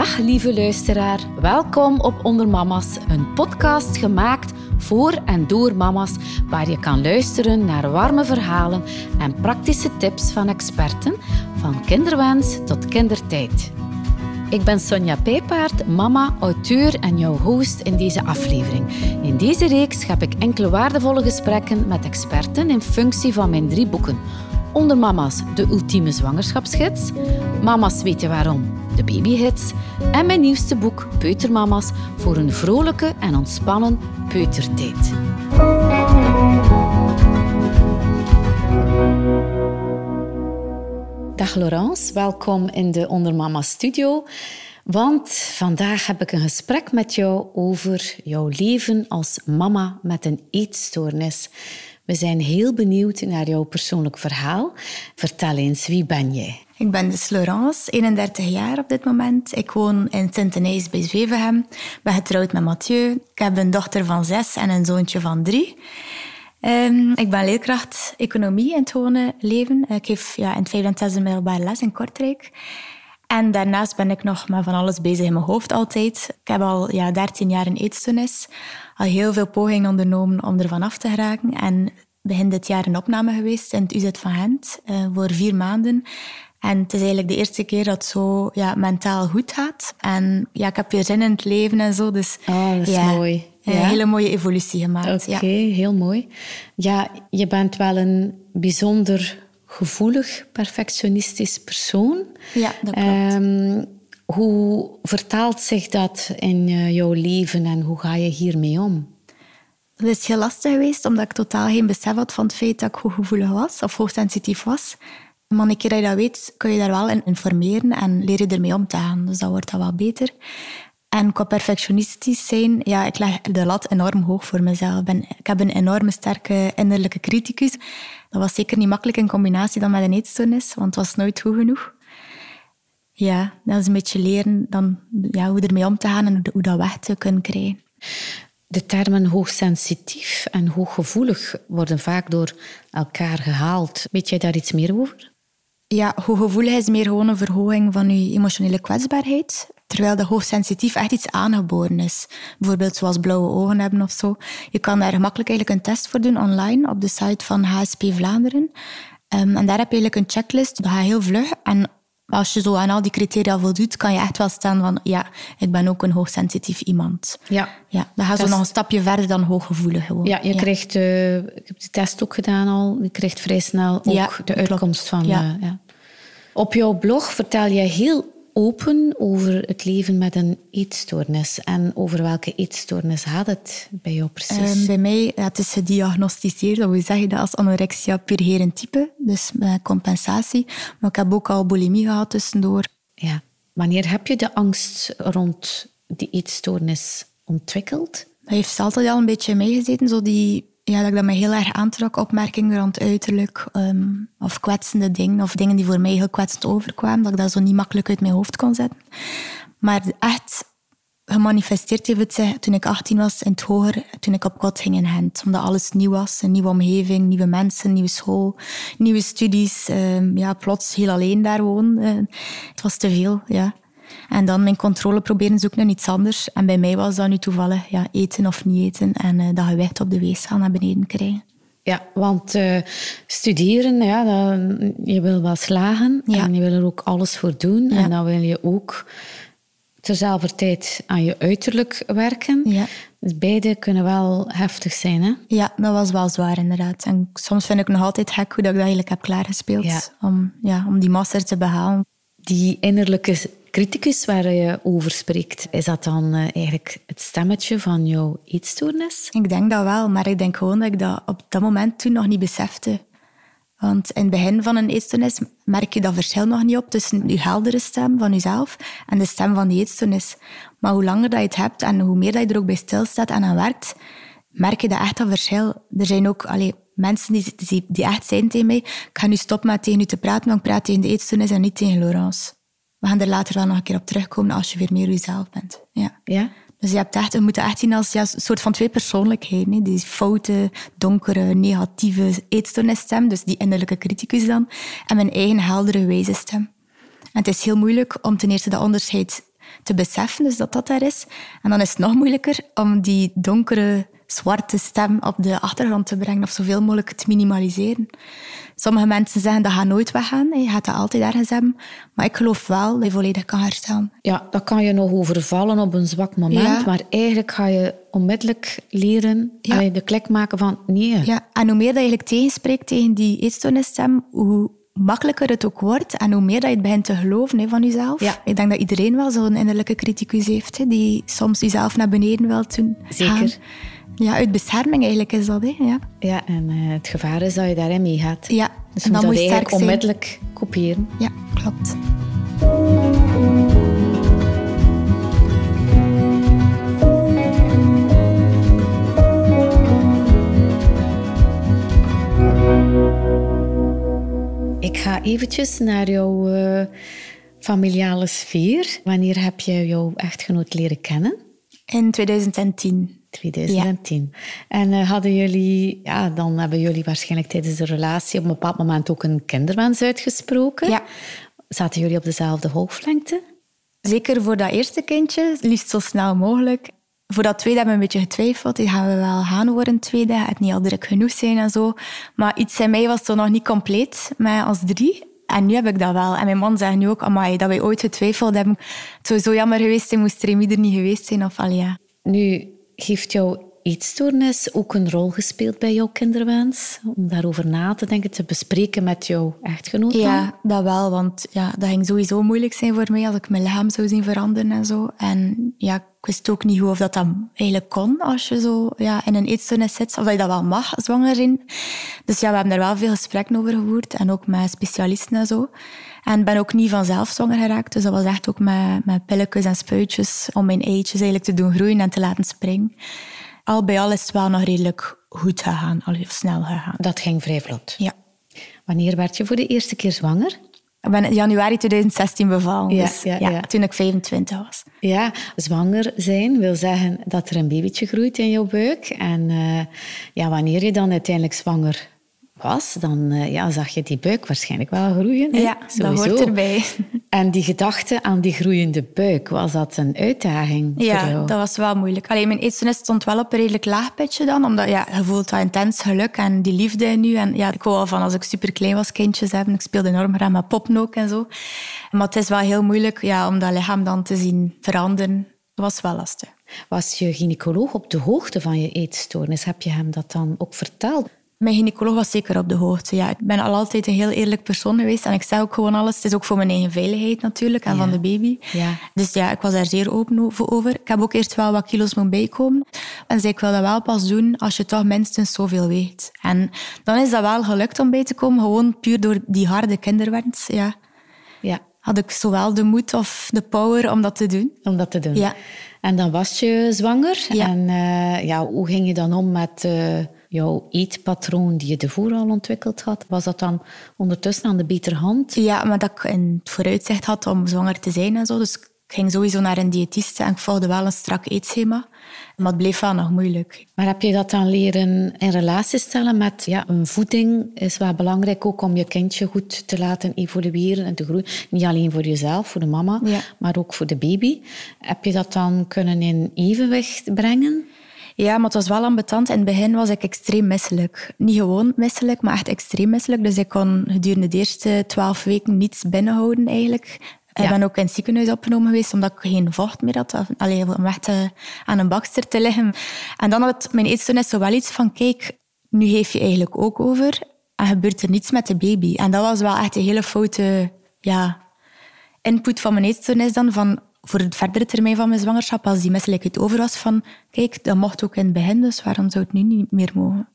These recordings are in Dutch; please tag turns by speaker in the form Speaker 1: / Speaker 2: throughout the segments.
Speaker 1: Dag lieve luisteraar, welkom op Onder Mama's, een podcast gemaakt voor en door mama's, waar je kan luisteren naar warme verhalen en praktische tips van experten, van kinderwens tot kindertijd. Ik ben Sonja Pijpaard, mama, auteur en jouw host in deze aflevering. In deze reeks heb ik enkele waardevolle gesprekken met experten in functie van mijn drie boeken. Onder Mama's, de ultieme zwangerschapsgids. Mama's weten waarom, de babyhits. En mijn nieuwste boek, Peutermama's, voor een vrolijke en ontspannen peutertijd. Dag Laurence, welkom in de Ondermama Studio. Want vandaag heb ik een gesprek met jou over jouw leven als mama met een eetstoornis. We zijn heel benieuwd naar jouw persoonlijk verhaal. Vertel eens, wie ben jij?
Speaker 2: Ik ben dus Laurence, 31 jaar op dit moment. Ik woon in Sint-Denijs bij Zwevenhem. Ben getrouwd met Mathieu. Ik heb een dochter van zes en een zoontje van drie. Um, ik ben leerkracht economie in het gewone leven. Ik geef in het vijfde en zesde middelbare les in Kortrijk. En daarnaast ben ik nog met van alles bezig in mijn hoofd altijd. Ik heb al ja, 13 jaar een eetstoornis. Al heel veel pogingen ondernomen om ervan af te geraken. En begin dit jaar een opname geweest in het UZ van Gent uh, voor vier maanden. En het is eigenlijk de eerste keer dat het zo ja, mentaal goed gaat. En ja, ik heb weer zin in het leven en zo. Dus,
Speaker 1: oh, dat is
Speaker 2: ja,
Speaker 1: mooi.
Speaker 2: Een hele mooie evolutie gemaakt.
Speaker 1: Oké, heel mooi. Ja, je bent wel een bijzonder gevoelig, perfectionistisch persoon.
Speaker 2: Ja, dat klopt. Um,
Speaker 1: hoe vertaalt zich dat in uh, jouw leven en hoe ga je hiermee om?
Speaker 2: Het is heel lastig geweest, omdat ik totaal geen besef had van het feit dat ik hooggevoelig was of hoogsensitief was. Maar een keer dat je dat weet, kun je daar wel in informeren en leer je ermee om te gaan. Dus dat wordt dat wel beter. En qua perfectionistisch zijn, ja, ik leg de lat enorm hoog voor mezelf. Ik heb een enorme sterke innerlijke criticus. Dat was zeker niet makkelijk in combinatie dan met een eetstoornis, want het was nooit goed genoeg. Ja, dat is een beetje leren dan, ja, hoe ermee om te gaan en hoe dat weg te kunnen krijgen.
Speaker 1: De termen hoogsensitief en hooggevoelig worden vaak door elkaar gehaald. Weet jij daar iets meer over?
Speaker 2: Ja, hooggevoelig is meer gewoon een verhoging van je emotionele kwetsbaarheid. Terwijl de hoogsensitief echt iets aangeboren is. Bijvoorbeeld zoals blauwe ogen hebben of zo. Je kan daar gemakkelijk eigenlijk een test voor doen online op de site van HSP Vlaanderen. Um, en daar heb je eigenlijk een checklist. Dat gaat heel vlug. En als je zo aan al die criteria voldoet, kan je echt wel stellen van ja, ik ben ook een hoogsensitief iemand.
Speaker 1: Ja.
Speaker 2: ja dan gaat ze nog een stapje verder dan hooggevoelig gewoon.
Speaker 1: Ja, je krijgt, uh, ik heb de test ook gedaan al, je krijgt vrij snel ook ja, de uitkomst van. Ja. Uh, ja. Op jouw blog vertel je heel open over het leven met een eetstoornis. En over welke eetstoornis gaat het bij jou precies?
Speaker 2: Um, bij mij ja, het is gediagnosticeerd. Dat wil zeggen dat als anorexia purgerend type. Dus met compensatie. Maar ik heb ook al bulimie gehad tussendoor.
Speaker 1: Ja. Wanneer heb je de angst rond die eetstoornis ontwikkeld?
Speaker 2: Dat heeft altijd al een beetje meegezeten. Zo die ja, dat ik dat me heel erg aantrok. Opmerkingen rond uiterlijk ehm, of kwetsende dingen. Of dingen die voor mij heel kwetsend overkwamen. Dat ik dat zo niet makkelijk uit mijn hoofd kon zetten. Maar echt gemanifesteerd heeft het toen ik 18 was in het hoger, toen ik op kot ging in Gent. Omdat alles nieuw was, een nieuwe omgeving, nieuwe mensen, nieuwe school, nieuwe studies. Um, ja, plots heel alleen daar wonen. het was te veel, ja. En dan mijn controle proberen zoeken naar iets anders. En bij mij was dat nu toevallig ja, eten of niet eten. En uh, dat gewicht op de weegschaal naar beneden krijgen.
Speaker 1: Ja, want uh, studeren, ja, dan, je wil wel slagen. En je wil er ook alles voor doen. En dan wil je ook terzelfde tijd aan je uiterlijk werken.
Speaker 2: Ja.
Speaker 1: Dus beide kunnen wel heftig zijn, hè?
Speaker 2: Ja, dat was wel zwaar inderdaad. En soms vind ik nog altijd gek hoe dat ik dat eigenlijk heb klaargespeeld. Om, ja, om die master te behalen.
Speaker 1: Die innerlijke criticus waar je over spreekt, is dat dan eh, eigenlijk het stemmetje van jouw eetstoornis?
Speaker 2: Ik denk dat wel, maar ik denk gewoon dat ik dat op dat moment toen nog niet besefte. Want in het begin van een eetstoornis merk je dat verschil nog niet op tussen je heldere stem van jezelf en de stem van die eetstoornis. Maar hoe langer dat je het hebt en hoe meer dat je er ook bij stilstaat en aan werkt, merk je dat echt dat verschil. Er zijn ook allee, mensen die, die, echt zijn tegen mij, ik ga nu stoppen met tegen u te praten, want ik praat tegen de eetstoornis en niet tegen Laurence we gaan er later wel nog een keer op terugkomen als je weer meer jezelf bent. Ja.
Speaker 1: ja?
Speaker 2: Dus je, hebt echt, je moet het echt zien als ja, een soort van twee persoonlijkheden. Hè. Die foute, donkere, negatieve eetstoornisstem, dus die innerlijke criticus dan, en mijn eigen heldere wijze stem. En het is heel moeilijk om ten eerste dat onderscheid te beseffen, dus dat dat daar is. En dan is het nog moeilijker om die donkere, zwarte stem op de achtergrond te brengen of zoveel mogelijk te minimaliseren. Sommige mensen zeggen dat gaat nooit weggaan, je gaat dat altijd ergens hebben. Maar ik geloof wel dat je volledig kan herstellen.
Speaker 1: Ja, dat kan je nog overvallen op een zwak moment, maar eigenlijk ga je onmiddellijk leren, ja. je de klik maken van nee.
Speaker 2: Ja, en hoe meer dat je eigenlijk tegenspreekt tegen die eetstoornisstem, hoe makkelijker het ook wordt en hoe meer dat je het begint te geloven van jezelf. Ja. Ik denk dat iedereen wel zo'n innerlijke criticus heeft, die soms jezelf naar beneden wil doen.
Speaker 1: Zeker.
Speaker 2: Ja, uit bescherming eigenlijk is dat. Hè? Ja.
Speaker 1: ja, en uh, het gevaar is dat je daarin meegaat.
Speaker 2: Ja,
Speaker 1: dus en dan moet je eigenlijk onmiddellijk kopiëren.
Speaker 2: Ja, klopt.
Speaker 1: Ik ga eventjes naar jouw uh, familiale sfeer. Wanneer heb je jouw echtgenoot leren kennen?
Speaker 2: In 2010.
Speaker 1: 2010. En uh, hadden jullie, ja, dan hebben jullie waarschijnlijk tijdens de relatie op een bepaald moment ook een kinderwens uitgesproken.
Speaker 2: Ja.
Speaker 1: Zaten jullie op dezelfde hoogvlengte?
Speaker 2: Zeker voor dat eerste kindje, liefst zo snel mogelijk. Voor dat tweede hebben we een beetje getwijfeld. Die gaan we wel gaan voor een tweede. Het niet al druk genoeg zijn en zo. Maar iets in mij was zo nog niet compleet, met als drie. En nu heb ik dat wel. En mijn man zegt nu ook, amai, dat wij ooit getwijfeld hebben. Het zou zo jammer geweest zijn, moest Remy er niet geweest zijn. Of, al, ja.
Speaker 1: Nu, heeft jouw eetstoornis ook een rol gespeeld bij jouw kinderwens? Om daarover na te denken, te bespreken met jouw echtgenoot?
Speaker 2: Ja, dat wel. Want ja, dat ging sowieso moeilijk zijn voor mij als ik mijn lichaam zou zien veranderen en zo. En ja, ik wist ook niet hoe of dat, dat eigenlijk kon als je zo ja, in een eetstoornis zit. Of dat je dat wel mag, zwanger in. Dus ja, we hebben daar wel veel gesprekken over gevoerd. En ook met specialisten en zo. En ben ook niet vanzelf zwanger geraakt. Dus dat was echt ook met, met pilletjes en spuitjes om mijn eitjes eigenlijk te doen groeien en te laten springen. Al bij al is het wel nog redelijk goed gegaan, al snel gegaan.
Speaker 1: Dat ging vrij vlot?
Speaker 2: Ja.
Speaker 1: Wanneer werd je voor de eerste keer zwanger?
Speaker 2: Ik ben in januari 2016 bevallen, ja, dus, ja, ja, toen ik 25 was.
Speaker 1: Ja, zwanger zijn wil zeggen dat er een babytje groeit in jouw buik. En uh, ja, wanneer je dan uiteindelijk zwanger was, dan uh, ja, zag je die buik waarschijnlijk wel groeien. Hè?
Speaker 2: Ja, Sowieso. dat hoort erbij.
Speaker 1: En die gedachte aan die groeiende buik, was dat een uitdaging
Speaker 2: Ja, dat was wel moeilijk. Alleen mijn eetstoornis stond wel op een redelijk laag pitje dan, omdat ja, je voelt dat intens geluk en die liefde nu. En ja, ik wou al van als ik super klein was kindjes hebben. Ik speelde enorm graag met poppen ook en zo. Maar het is wel heel moeilijk ja, om dat lichaam dan te zien veranderen. Dat was wel lastig.
Speaker 1: Was je gynaecoloog op de hoogte van je eetstoornis? Heb je hem dat dan ook verteld?
Speaker 2: Mijn gynaecoloog was zeker op de hoogte. Ja, ik ben al altijd een heel eerlijk persoon geweest en ik zeg ook gewoon alles. Het is ook voor mijn eigen veiligheid natuurlijk en van de baby.
Speaker 1: Ja.
Speaker 2: Dus ja, ik was daar zeer open over. Ik heb ook eerst wel wat kilo's moeten bijkomen. En zei, ik wil dat wel pas doen als je toch minstens zoveel weegt. En dan is dat wel gelukt om bij te komen, gewoon puur door die harde kinderwens. Ja.
Speaker 1: Ja.
Speaker 2: Had ik zowel de moed of de power om dat te doen.
Speaker 1: Om dat te doen.
Speaker 2: Ja.
Speaker 1: En dan was je zwanger.
Speaker 2: Ja.
Speaker 1: En uh, ja, hoe ging je dan om met... Uh jouw eetpatroon die je tevoren al ontwikkeld had, was dat dan ondertussen aan de betere hand?
Speaker 2: Ja, maar dat ik in het vooruitzicht had om zwanger te zijn en zo. Dus ik ging sowieso naar een diëtiste en ik volgde wel een strak eetschema. Maar het bleef wel nog moeilijk.
Speaker 1: Maar heb je dat dan leren in relatie stellen met ja, een voeding? Is wel belangrijk ook om je kindje goed te laten evolueren en te groeien. Niet alleen voor jezelf, voor de mama,
Speaker 2: ja.
Speaker 1: maar ook voor de baby. Heb je dat dan kunnen in evenwicht brengen?
Speaker 2: Ja, maar het was wel ambetant. In het begin was ik extreem misselijk. Niet gewoon misselijk, maar echt extreem misselijk. Dus ik kon gedurende de eerste twaalf weken niets binnenhouden eigenlijk. Ik ben ook in het ziekenhuis opgenomen geweest omdat ik geen vocht meer had. Alleen om echt aan een bakster te liggen. En dan had mijn eetstoornis zo wel iets van, kijk, nu geef je eigenlijk ook over en gebeurt er niets met de baby. En dat was wel echt een hele foute ja, input van mijn eetstoornis dan, van voor het verdere termijn van mijn zwangerschap, als die misselijkheid over was, van kijk, dat mocht ook in het begin, dus waarom zou het nu niet meer mogen?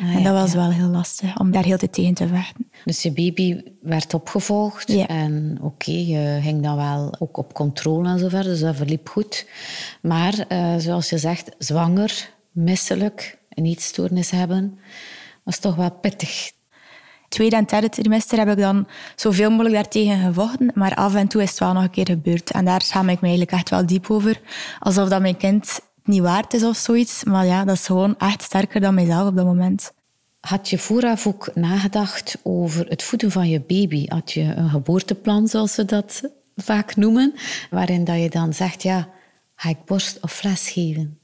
Speaker 1: Ah,
Speaker 2: en dat was
Speaker 1: ja.
Speaker 2: wel heel lastig, om daar heel tijd tegen te vechten.
Speaker 1: Dus je baby werd opgevolgd
Speaker 2: Ja.
Speaker 1: en oké, je ging dan wel ook op controle en zo verder, dus dat verliep goed. Maar eh, zoals je zegt, zwanger, misselijk, een eetstoornis hebben, was toch wel pittig.
Speaker 2: Tweede en derde trimester heb ik dan zoveel mogelijk daartegen gevochten, maar af en toe is het wel nog een keer gebeurd. En daar schaam ik me eigenlijk echt wel diep over. Alsof dat mijn kind niet waard is of zoiets. Maar ja, dat is gewoon echt sterker dan mijzelf op dat moment.
Speaker 1: Had je vooraf ook nagedacht over het voeden van je baby? Had je een geboorteplan, zoals we dat vaak noemen, waarin dat je dan zegt, ja, ga ik borst of fles geven?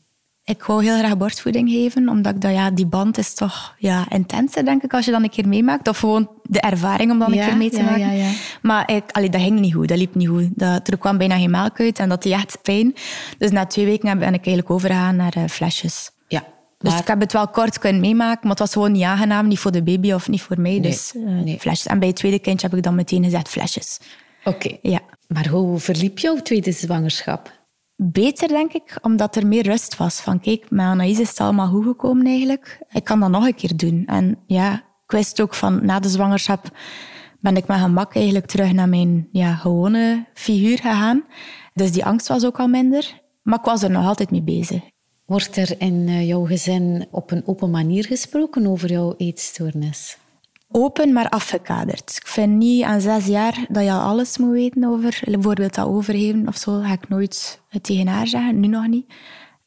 Speaker 2: Ik wou heel graag borstvoeding geven, omdat ik dat, ja, die band is toch ja, intenser, denk ik, als je dan een keer meemaakt. Of gewoon de ervaring om dan een keer mee te maken. Ja, maar ik, allee, dat ging niet goed, dat liep niet goed. Dat, er kwam bijna geen melk uit en dat deed echt pijn. Dus na twee weken ben ik eigenlijk overgegaan naar uh, flesjes.
Speaker 1: Ja.
Speaker 2: Dus ik heb het wel kort kunnen meemaken, maar het was gewoon niet aangenaam, niet voor de baby of niet voor mij. dus uh, flesjes. En bij het tweede kindje heb ik dan meteen gezegd flesjes.
Speaker 1: Oké.
Speaker 2: Ja.
Speaker 1: Maar hoe verliep jouw tweede zwangerschap?
Speaker 2: Beter, denk ik, omdat er meer rust was. Van kijk, met Anaïs is het allemaal goed gekomen eigenlijk. Ik kan dat nog een keer doen. En ja, ik wist ook van na de zwangerschap ben ik met gemak eigenlijk terug naar mijn ja, gewone figuur gegaan. Dus die angst was ook al minder. Maar ik was er nog altijd mee bezig.
Speaker 1: Wordt er in eh, jouw gezin op een open manier gesproken over jouw eetstoornis?
Speaker 2: Open, maar afgekaderd. Ik vind niet aan zes jaar dat je al alles moet weten over. Bijvoorbeeld dat overgeven of zo, ga ik nooit tegen haar zeggen. Nu nog niet.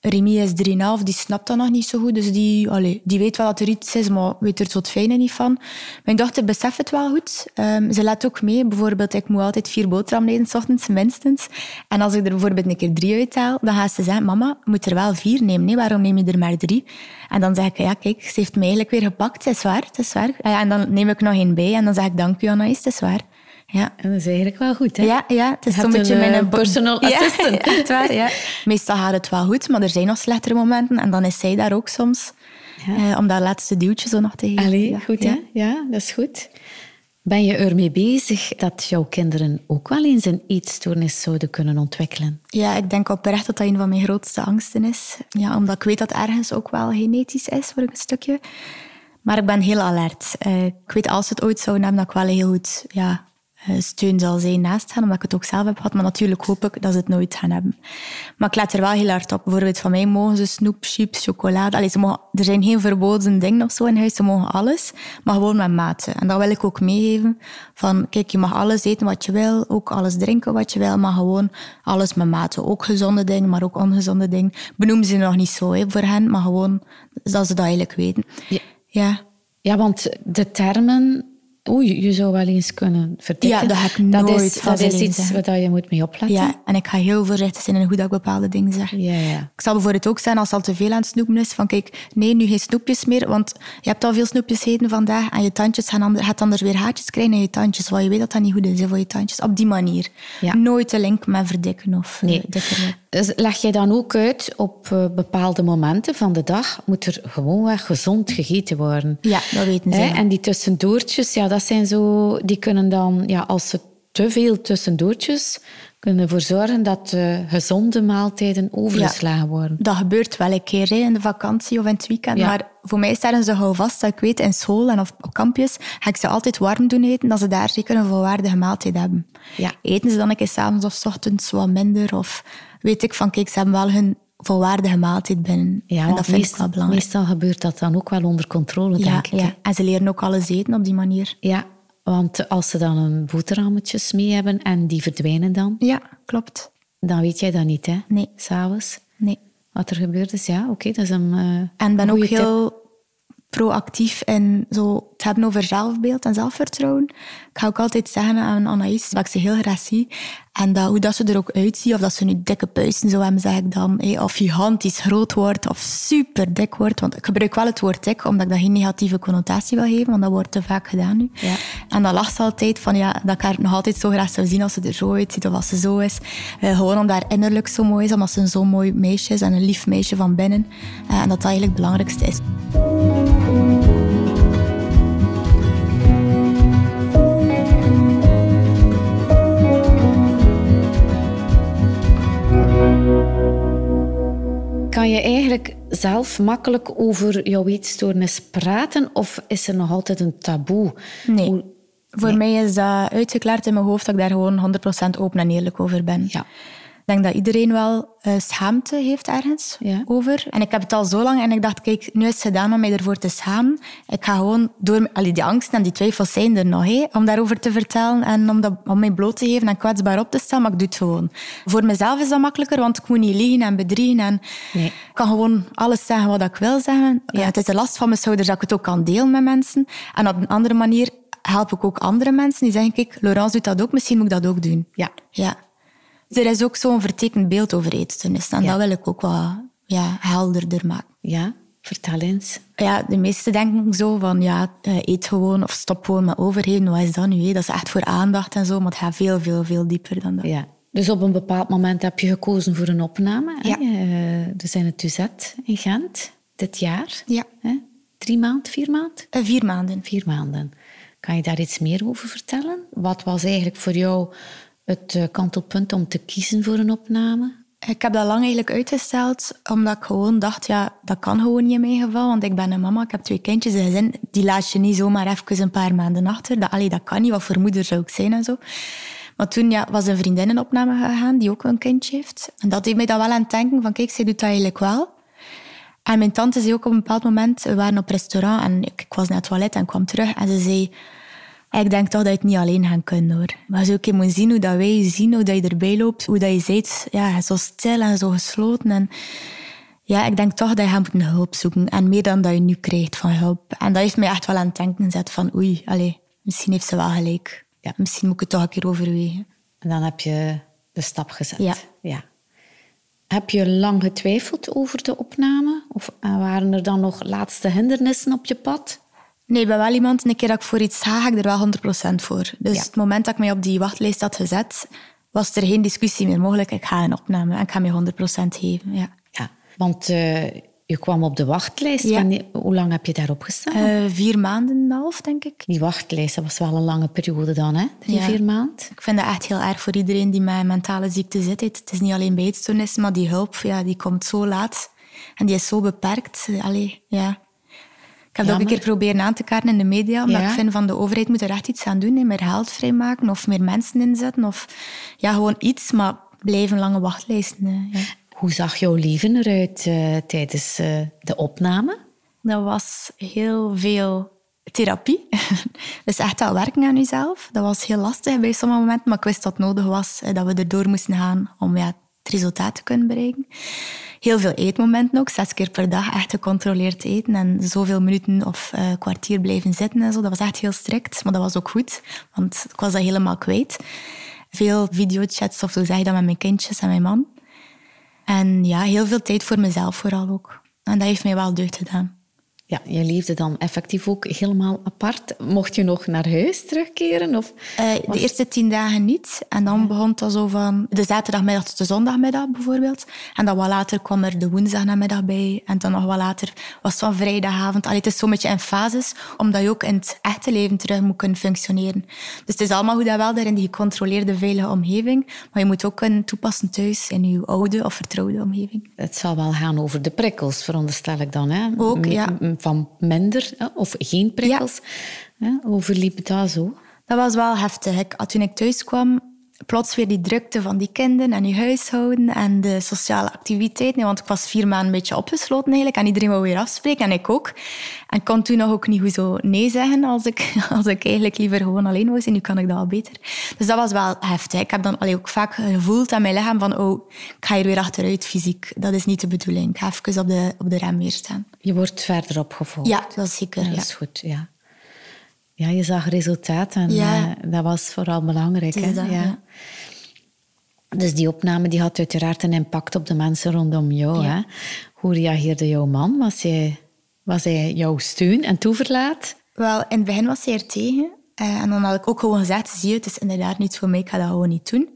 Speaker 2: Remy is 3,5, die snapt dat nog niet zo goed. Dus die, allez, die weet wel dat er iets is, maar weet er zo het fijne niet van. Mijn dochter beseft het wel goed. Um, ze let ook mee. Bijvoorbeeld, ik moet altijd vier boterhammen eten, s ochtends minstens. En als ik er bijvoorbeeld een keer drie uithaal, dan gaat ze zeggen, mama, moet er wel vier nemen. Nee, waarom neem je er maar drie? En dan zeg ik, ja, kijk, ze heeft me eigenlijk weer gepakt. Het is waar, het is waar. Ah en dan neem ik nog één bij en dan zeg ik, dank u, Anais, het is waar. Ja.
Speaker 1: En dat is eigenlijk wel goed, hè?
Speaker 2: Ja, ja het is zo'n beetje
Speaker 1: een,
Speaker 2: mijn...
Speaker 1: Eh, personal assistant.
Speaker 2: Ja, waar, ja. Meestal gaat het wel goed, maar er zijn nog slechtere momenten. En dan is zij daar ook soms. Ja. Eh, om dat laatste duwtje zo nog te geven.
Speaker 1: Allee, goed, hè? Ja, dat is goed. Ben je ermee bezig dat jouw kinderen ook wel eens een eetstoornis zouden kunnen ontwikkelen?
Speaker 2: Ja, ik denk oprecht dat dat een van mijn grootste angsten is. Ja, omdat ik weet dat ergens ook wel genetisch is voor een stukje. Maar ik ben heel alert. Uh, ik weet als het ooit zou hebben, dat ik wel heel goed ja, eh, steun zal zijn naast hen, omdat ik het ook zelf heb gehad. Maar natuurlijk hoop ik dat ze het nooit gaan hebben. Maar ik let er wel heel hard op. Bijvoorbeeld van mij mogen ze snoep, chips, chocolade. Allee, ze mogen, er zijn geen verboden dingen of zo in huis. Ze mogen alles, maar gewoon met mate. En dat wil ik ook meegeven. Van, kijk, je mag alles eten wat je wil, ook alles drinken wat je wil, maar gewoon alles met mate. Ook gezonde dingen, maar ook ongezonde dingen. Benoemen ze nog niet zo hè, voor hen, maar gewoon dat ze dat eigenlijk weten.
Speaker 1: Ja. ja. Ja, want de termen Oei, je zou wel eens kunnen verdikken.
Speaker 2: Ja, dat heb ik nooit
Speaker 1: is, Dat is iets waar je moet mee opletten.
Speaker 2: Ja, en ik ga heel voorzichtig zijn in hoe dat ik bepaalde dingen zeg.
Speaker 1: Ja, ja.
Speaker 2: Ik zal bijvoorbeeld ook zijn als al te veel aan het snoepen is, van kijk, nee, nu geen snoepjes meer, want je hebt al veel snoepjes gegeten vandaag en je tandjes gaan ander, gaat anders weer haartjes krijgen in je tandjes, want je weet dat dat niet goed is voor je tandjes. Op die manier. Ja. Nooit de link met verdikken of
Speaker 1: nee. dikker. Dus leg je dan ook uit op eh, bepaalde momenten van de dag moet er gewoonweg gezond gegeten worden.
Speaker 2: Ja, dat weten ze.
Speaker 1: En die tussendoortjes, ja, dat zijn zo, die kunnen dan, ja, als ze te veel tussendoortjes kunnen ervoor zorgen dat de gezonde maaltijden overgeslagen worden.
Speaker 2: Dat gebeurt wel een keer in de vakantie of in het weekend. Maar voor mij staan ze gauw vast dat ik weet, in school en op, op kampjes ga ik ze altijd warm doen eten, dat ze daar zeker een volwaardige maaltijd hebben.
Speaker 1: Ja.
Speaker 2: Eten ze dan een keer s'avonds of s ochtends wat minder? Of weet ik van, kijk, ze hebben wel hun volwaardige maaltijd binnen. Ja, en dat vind ik wel belangrijk.
Speaker 1: Meestal gebeurt dat dan ook wel onder controle, denk ik. Ja,
Speaker 2: en ze leren ook alles eten op die manier.
Speaker 1: Ja, want als ze dan een boterhammetjes mee hebben en die verdwijnen dan...
Speaker 2: Ja, klopt.
Speaker 1: Dan weet jij dat niet, hè?
Speaker 2: Nee.
Speaker 1: S'avonds?
Speaker 2: Nee.
Speaker 1: Wat er gebeurt is, ja, oké, dat is een uh,
Speaker 2: En ben ook heel proactief in zo het hebben over zelfbeeld en zelfvertrouwen. Ik ga ook altijd zeggen aan Anaïs dat ik ze heel graag zie. En dat, hoe dat ze er ook uitziet, of dat ze nu dikke puisten zou hebben, zeg ik dan. Of gigantisch groot wordt, of super dik wordt. Want ik gebruik wel het woord dik, omdat ik dat geen negatieve connotatie wil geven, want dat wordt te vaak gedaan nu.
Speaker 1: Ja.
Speaker 2: En dan lacht ze altijd van, ja, dat ik haar nog altijd zo graag zou zien als ze er zo uitziet, of als ze zo is. Uh, gewoon omdat haar innerlijk zo mooi is, omdat ze een zo mooi meisje is en een lief meisje van binnen. Uh, en dat dat eigenlijk het belangrijkste is.
Speaker 1: Kan je eigenlijk zelf makkelijk over jouw eetstoornis praten of is er nog altijd een taboe?
Speaker 2: Nee. Voor mij is dat uitgeklaard in mijn hoofd dat ik daar gewoon 100% open en eerlijk over ben.
Speaker 1: Ja.
Speaker 2: Ik denk dat iedereen wel uh, schaamte heeft ergens over. En ik heb het al zo lang en ik dacht, kijk, nu is het gedaan om mij ervoor te schamen. Ik ga gewoon door... Allee, die angsten en die twijfels zijn er nog, hé, om daarover te vertellen en om, dat, om mij bloot te geven en kwetsbaar op te staan, maar ik doe het gewoon. Voor mezelf is dat makkelijker, want ik moet niet liegen en bedriegen. En
Speaker 1: nee.
Speaker 2: Ik kan gewoon alles zeggen wat ik wil zeggen. Ja. het is de last van mijn schouders dat ik het ook kan delen met mensen. En op een andere manier help ik ook andere mensen die zeggen, kijk, Laurence doet dat ook, misschien moet ik dat ook doen.
Speaker 1: Ja.
Speaker 2: ja. Er is ook zo'n vertekend beeld over eetstoornis. En dat wil ik ook wel ja, helderder maken.
Speaker 1: Ja, vertel eens.
Speaker 2: Ja, de meesten denken zo van, ja, eh, eet gewoon of stop gewoon met overheden. Wat is dat nu? Dat is echt voor aandacht en zo, maar het gaat veel, veel, veel dieper dan dat.
Speaker 1: Ja. Dus op een bepaald moment heb je gekozen voor een opname. Ja. Hè? We zijn het UZ in Gent dit jaar.
Speaker 2: Ja.
Speaker 1: Hè? Drie maanden, vier maanden?
Speaker 2: Uh, vier maanden.
Speaker 1: Vier maanden. Kan je daar iets meer over vertellen? Wat was eigenlijk voor jou het eh, kantelpunt om te kiezen voor een opname?
Speaker 2: Ik heb dat lang eigenlijk uitgesteld, omdat ik gewoon dacht, ja, dat kan gewoon niet in mijn geval, want ik ben een mama, ik heb twee kindjes in gezin, die laat je niet zomaar even een paar maanden achter. Dat, allee, dat kan niet, wat voor moeder zou ik zijn en zo. Maar toen ja, was een vriendin in opname gegaan, die ook een kindje heeft. En dat deed mij dan wel aan het denken van, kijk, zij doet dat eigenlijk wel. En mijn tante zei ook op een bepaald moment, we waren op restaurant en ik, ik was naar het toilet en kwam terug en ze zei ik denk toch dat je het niet alleen gaan kunnen hoor. Maar zo je moet zien hoe dat wij je zien, hoe dat je erbij loopt, hoe dat je zit, ja, zo stil en zo gesloten. En ja, ik denk toch dat je moet hulp zoeken. En meer dan dat je nu krijgt van hulp. En dat heeft mij echt wel aan het denken gezet van oei, allez, misschien heeft ze wel gelijk. Ja, misschien moet ik het toch een keer overwegen.
Speaker 1: En dan heb je de stap gezet.
Speaker 2: Ja.
Speaker 1: ja. Heb je lang getwijfeld over de opname? Of waren er dan nog laatste hindernissen op je pad?
Speaker 2: Nee, ik ben wel iemand, een keer dat ik voor iets ga, ga ik er wel 100% voor. Dus het moment dat ik mij op die wachtlijst had gezet, was er geen discussie meer mogelijk. Ik ga een opname en ik ga mij 100% geven. Ja.
Speaker 1: ja, want uh, je kwam op de wachtlijst.
Speaker 2: Ja.
Speaker 1: Hoe lang heb je daarop gestaan?
Speaker 2: Uh, vier maanden en een half, denk ik.
Speaker 1: Die wachtlijst, dat was wel een lange periode dan, hè? Drie,
Speaker 2: ja.
Speaker 1: vier maanden.
Speaker 2: Ik vind dat echt heel erg voor iedereen die met mentale ziekte zit. Het is niet alleen bij eetstoornis, maar die hulp ja, die komt zo laat. En die is zo beperkt. Allee, ja. Ik heb dat ook een keer proberen aan te kaarten in de media, omdat ik vind van de overheid moet er echt iets aan doen. hè. Meer geld vrijmaken of meer mensen inzetten. Of ja, gewoon iets, maar blijven lange wachtlijsten. hè.
Speaker 1: Hoe zag jouw leven eruit eh, tijdens eh, de opname?
Speaker 2: Dat was heel veel therapie. dus echt wel werken aan jezelf. Dat was heel lastig bij sommige momenten, maar ik wist dat het nodig was. Dat we erdoor moesten gaan om ja, te kunnen bereiken. Heel veel eetmomenten ook, zes keer per dag echt gecontroleerd eten en zoveel minuten of eh, kwartier blijven zitten en zo. Dat was echt heel strikt, maar dat was ook goed, want ik was dat helemaal kwijt. Veel videochats of zo zeg je dat met mijn kindjes en mijn man. En ja, heel veel tijd voor mezelf vooral ook. En dat heeft mij wel deugd gedaan.
Speaker 1: Ja, je leefde dan effectief ook helemaal apart. Mocht je nog naar huis terugkeren? Of
Speaker 2: Eh,
Speaker 1: was-
Speaker 2: De eerste tien dagen niet. En dan begon het zo van de zaterdagmiddag tot de zondagmiddag bijvoorbeeld. En dan wat later kwam er de woensdagnamiddag bij. En dan nog wat later was het van vrijdagavond. Allee, het is zo'n beetje in fases, omdat je ook in het echte leven terug moet kunnen functioneren. Dus het is allemaal goed en wel daar in die gecontroleerde, veilige omgeving. Maar je moet ook kunnen toepassen thuis in je oude of vertrouwde omgeving.
Speaker 1: Het zal wel gaan over de prikkels, veronderstel ik dan. Hè?
Speaker 2: Ook, ja.
Speaker 1: Van minder hè, of geen prikkels. Hè? Hoe verliep dat zo?
Speaker 2: Dat was wel heftig. Ik, toen ik thuis kwam, plots weer die drukte van die kinderen en je huishouden en de sociale activiteiten. Want ik was vier maanden een beetje opgesloten eigenlijk en iedereen wou weer afspreken en ik ook. En ik kon toen nog ook niet goed zo nee zeggen als ik, als ik eigenlijk liever gewoon alleen wou zijn. Nu kan ik dat al beter. Dus dat was wel heftig. Ik heb dan allee, ook vaak gevoeld aan mijn lichaam van oh, ik ga hier weer achteruit fysiek. Dat is niet de bedoeling. Ik ga even op de, op de rem weer staan.
Speaker 1: Je wordt verder opgevolgd.
Speaker 2: Ja, dat is zeker.
Speaker 1: Ja, dat is goed, ja. Ja, je zag resultaat en
Speaker 2: Ja.
Speaker 1: eh, dat was vooral belangrijk. Hè?
Speaker 2: dat,
Speaker 1: ja. Dus die opname die had uiteraard een impact op de mensen rondom jou. Hè? Hoe reageerde jouw man? Was hij, was hij jouw steun en toeverlaat?
Speaker 2: Wel, in het begin was hij er tegen. Eh, en dan had ik ook gewoon gezegd, zie je, het is inderdaad niet voor mij, ik ga dat gewoon niet doen.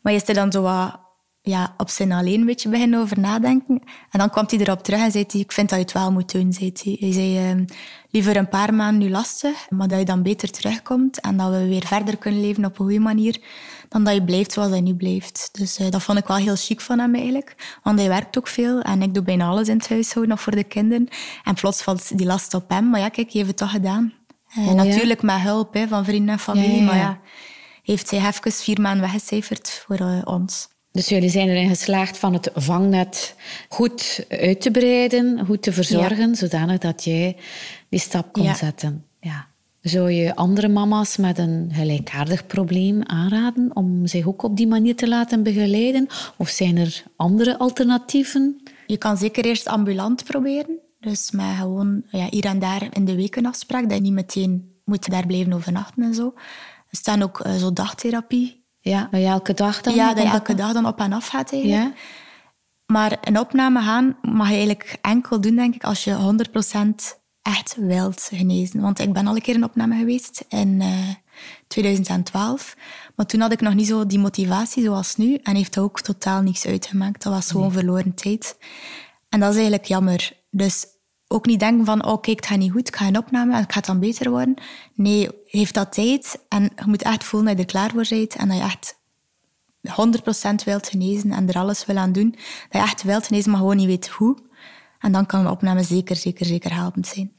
Speaker 2: Maar je is er dan zo wat ja, op zijn alleen een beetje beginnen over nadenken. En dan kwam hij erop terug en zei hij, ik vind dat je het wel moet doen. Zei hij. hij zei, ehm, liever een paar maanden nu lastig, maar dat je dan beter terugkomt en dat we weer verder kunnen leven op een goede manier, dan dat je blijft zoals hij nu blijft. Dus eh, dat vond ik wel heel chic van hem eigenlijk. Want hij werkt ook veel en ik doe bijna alles in het huishouden, nog voor de kinderen. En plots valt die last op hem. Maar ja, kijk, hij heeft het toch gedaan. Eh,
Speaker 1: Oh, ja?
Speaker 2: natuurlijk met hulp hè, van vrienden en familie,
Speaker 1: Ja, ja, ja.
Speaker 2: maar ja, heeft hij even vier maanden weggecijferd voor eh, ons.
Speaker 1: Dus jullie zijn erin geslaagd van het vangnet goed uit te breiden, goed te verzorgen, zodanig dat jij die stap kon
Speaker 2: Ja.
Speaker 1: zetten. Ja. Zou je andere mama's met een gelijkaardig probleem aanraden om zich ook op die manier te laten begeleiden? Of zijn er andere alternatieven?
Speaker 2: Je kan zeker eerst ambulant proberen. Dus met gewoon ja, hier en daar in de week een afspraak, dat je niet meteen moet daar blijven overnachten en zo. Er staan ook uh, zo dagtherapie.
Speaker 1: Ja, dat je elke dag dan?
Speaker 2: Ja, dat je elke dag dan op en af gaat eigenlijk. Ja. Maar een opname gaan mag je eigenlijk enkel doen, denk ik, als je 100% echt wilt genezen. Want ik ben al een keer in opname geweest in uh, 2012. Maar toen had ik nog niet zo die motivatie zoals nu. En heeft dat ook totaal niks uitgemaakt. Dat was gewoon verloren tijd. En dat is eigenlijk jammer. Dus ook niet denken van, oh kijk, het gaat niet goed, ik ga een opname en het gaat dan beter worden. Nee, heeft dat tijd en je moet echt voelen dat je er klaar voor bent en dat je echt 100% wilt genezen en er alles wil aan doen. Dat je echt wilt genezen, maar gewoon niet weet hoe. En dan kan een opname zeker, zeker, zeker helpend zijn.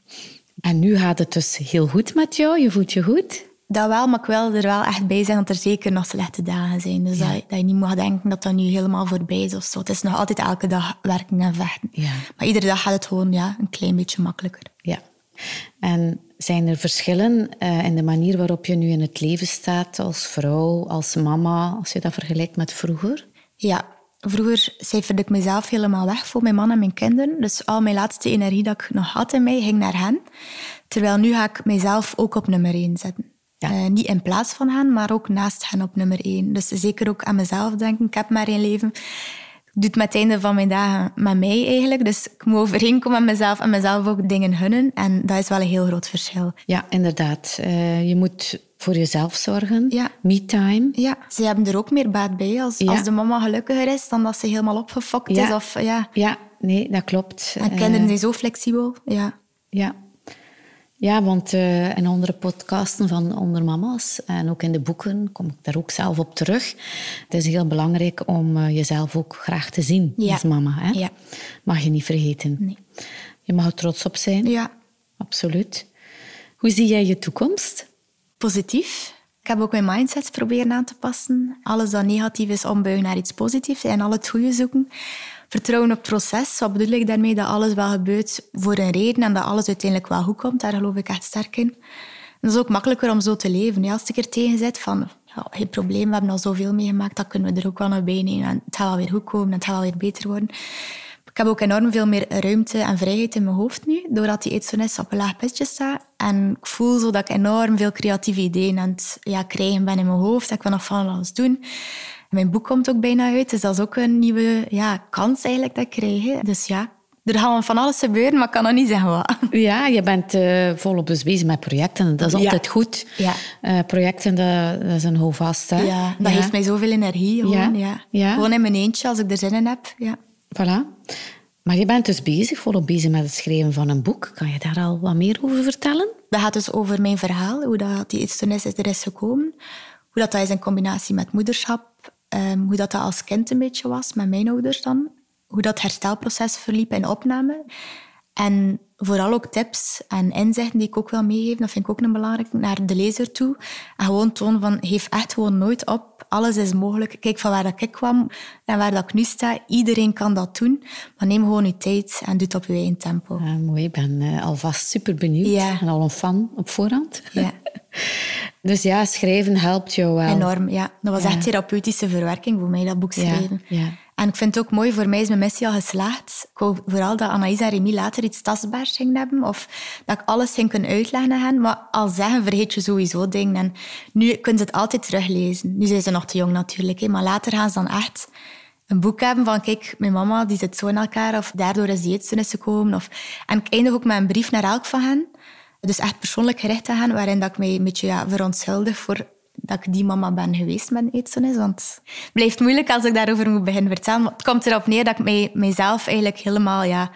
Speaker 1: En nu gaat het dus heel goed met jou? Je voelt je goed?
Speaker 2: Dat wel, maar ik wil er wel echt bij zijn dat er zeker nog slechte dagen zijn. Dus dat, dat, je niet mag denken dat dat nu helemaal voorbij is of zo. Het is nog altijd elke dag werken en vechten. Ja. Maar iedere dag gaat het gewoon ja, een klein beetje makkelijker.
Speaker 1: Ja. En zijn er verschillen uh, in de manier waarop je nu in het leven staat als vrouw, als mama, als je dat vergelijkt met vroeger?
Speaker 2: Ja, vroeger cijferde ik mezelf helemaal weg voor mijn man en mijn kinderen. Dus al mijn laatste energie dat ik nog had in mij ging naar hen. Terwijl nu ga ik mezelf ook op nummer één zetten. Uh, niet in plaats van hen, maar ook naast hen op nummer één. Dus zeker ook aan mezelf denken. Ik heb maar één leven. Ik doe het met het einde van mijn dagen met mij eigenlijk. Dus ik moet overeenkomen met mezelf en mezelf ook dingen hunnen. En dat is wel een heel groot verschil.
Speaker 1: Ja, inderdaad. Uh, je moet voor jezelf zorgen. Ja. Me-time.
Speaker 2: Ja, ze hebben er ook meer baat bij. Als, als de mama gelukkiger is dan dat ze helemaal opgefokt is. Of, ja.
Speaker 1: ja, nee, dat klopt.
Speaker 2: En kinderen uh, zijn zo flexibel. Ja.
Speaker 1: Ja, ja, want uh, in andere podcasten van Onder Mama's en ook in de boeken kom ik daar ook zelf op terug. Het is heel belangrijk om uh, jezelf ook graag te zien als mama. Hè? Ja. Mag je niet vergeten. Nee. Je mag er trots op zijn.
Speaker 2: Ja.
Speaker 1: Absoluut. Hoe zie jij je toekomst?
Speaker 2: Positief. Ik heb ook mijn mindset proberen aan te passen. Alles dat negatief is, ombuigen naar iets positiefs en al het goede zoeken vertrouwen op het proces. Wat bedoel ik daarmee? Dat alles wel gebeurt voor een reden en dat alles uiteindelijk wel goed komt. Daar geloof ik echt sterk in. Het is ook makkelijker om zo te leven. Als je er tegen zit van, ja, geen probleem, we hebben al zoveel meegemaakt, dat kunnen we er ook wel naar bij nemen. En het gaat wel weer goed komen en het gaat wel weer beter worden. Ik heb ook enorm veel meer ruimte en vrijheid in mijn hoofd nu, doordat die eetstoornis op een laag pitje staat. En ik voel zo dat ik enorm veel creatieve ideeën aan het ja, krijgen ben in mijn hoofd. Ik wil nog van alles doen. Mijn boek komt ook bijna uit, dus dat is ook een nieuwe ja, kans eigenlijk dat ik krijg. Dus ja, er gaat van alles gebeuren, maar ik kan nog niet zeggen wat.
Speaker 1: Ja, je bent uh, volop dus bezig met projecten. Dat is altijd goed. Ja. Uh, projecten, dat, dat, is een houvast. Hè?
Speaker 2: Ja, dat geeft mij zoveel energie. Gewoon, ja. Ja. gewoon in mijn eentje, als ik er zin in heb. Ja.
Speaker 1: Voilà. Maar je bent dus bezig, volop bezig met het schrijven van een boek. Kan je daar al wat meer over vertellen?
Speaker 2: Dat gaat dus over mijn verhaal, hoe dat die eetstoornis er is gekomen. Hoe dat, dat is in combinatie met moederschap Ehm, hoe dat, dat als kind een beetje was met mijn ouders dan. Hoe dat herstelproces verliep in opname. En vooral ook tips en inzichten die ik ook wil meegeven, dat vind ik ook een belangrijk, naar de lezer toe. En gewoon toon van, geef echt gewoon nooit op. Alles is mogelijk. Kijk van waar dat ik kwam en waar dat ik nu sta. Iedereen kan dat doen. Maar neem gewoon je tijd en doe het op je eigen tempo.
Speaker 1: Ja, mooi, ik ben uh, alvast super benieuwd. Ja. En al een fan op voorhand. Ja. dus ja, schrijven helpt jou wel.
Speaker 2: Enorm, ja. Dat was echt therapeutische verwerking voor mij, dat boek schrijven. Ja. En ik vind het ook mooi, voor mij is mijn missie al geslaagd. Ik wou vooral dat Anaïs en Remy later iets tastbaars gingen hebben. Of dat ik alles ging kunnen uitleggen aan hen. Maar al zeggen vergeet je sowieso dingen. En nu kunnen ze het altijd teruglezen. Nu zijn ze nog te jong natuurlijk. Maar later gaan ze dan echt een boek hebben van kijk, mijn mama die zit zo in elkaar. Of daardoor is die eetstoornis gekomen. Of... En ik eindig ook met een brief naar elk van hen. Dus echt persoonlijk gericht aan hen. Waarin dat ik mij een beetje ja, verontschuldig voor dat ik die mama ben geweest met een eetstoornis. Want het blijft moeilijk als ik daarover moet beginnen vertellen. het komt erop neer dat ik mij, mijzelf eigenlijk helemaal ja,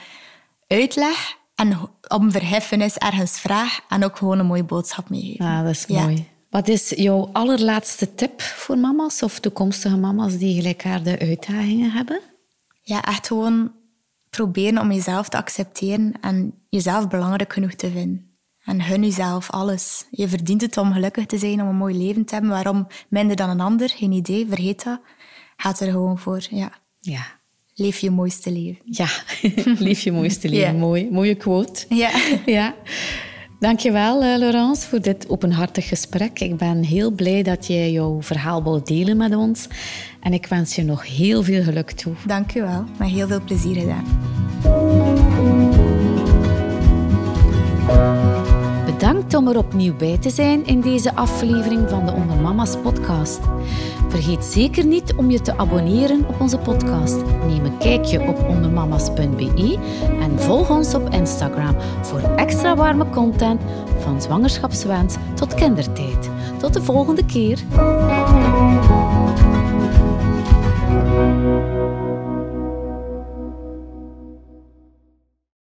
Speaker 2: uitleg en om verheffenis ergens vraag en ook gewoon een mooie boodschap meegeef.
Speaker 1: Ah, dat is mooi. Wat is jouw allerlaatste tip voor mama's of toekomstige mama's die gelijkaardige uitdagingen hebben?
Speaker 2: Ja, echt gewoon proberen om jezelf te accepteren en jezelf belangrijk genoeg te vinden. En gun jezelf alles. Je verdient het om gelukkig te zijn, om een mooi leven te hebben. Waarom minder dan een ander? Geen idee, vergeet dat. Gaat er gewoon voor, ja.
Speaker 1: Ja.
Speaker 2: Leef je mooiste leven.
Speaker 1: Ja, leef je mooiste leven. Mooi, mooie quote.
Speaker 2: Ja.
Speaker 1: ja. Dankjewel, uh, Laurence, voor dit openhartig gesprek. Ik ben heel blij dat je jouw verhaal wil delen met ons. En ik wens je nog heel veel geluk toe.
Speaker 2: Dankjewel. Met heel veel plezier gedaan.
Speaker 1: Bedankt om er opnieuw bij te zijn in deze aflevering van de Onder Mama's podcast. Vergeet zeker niet om je te abonneren op onze podcast. Neem een kijkje op ondermamas.be en volg ons op Instagram voor extra warme content van zwangerschapswens tot kindertijd. Tot de volgende keer.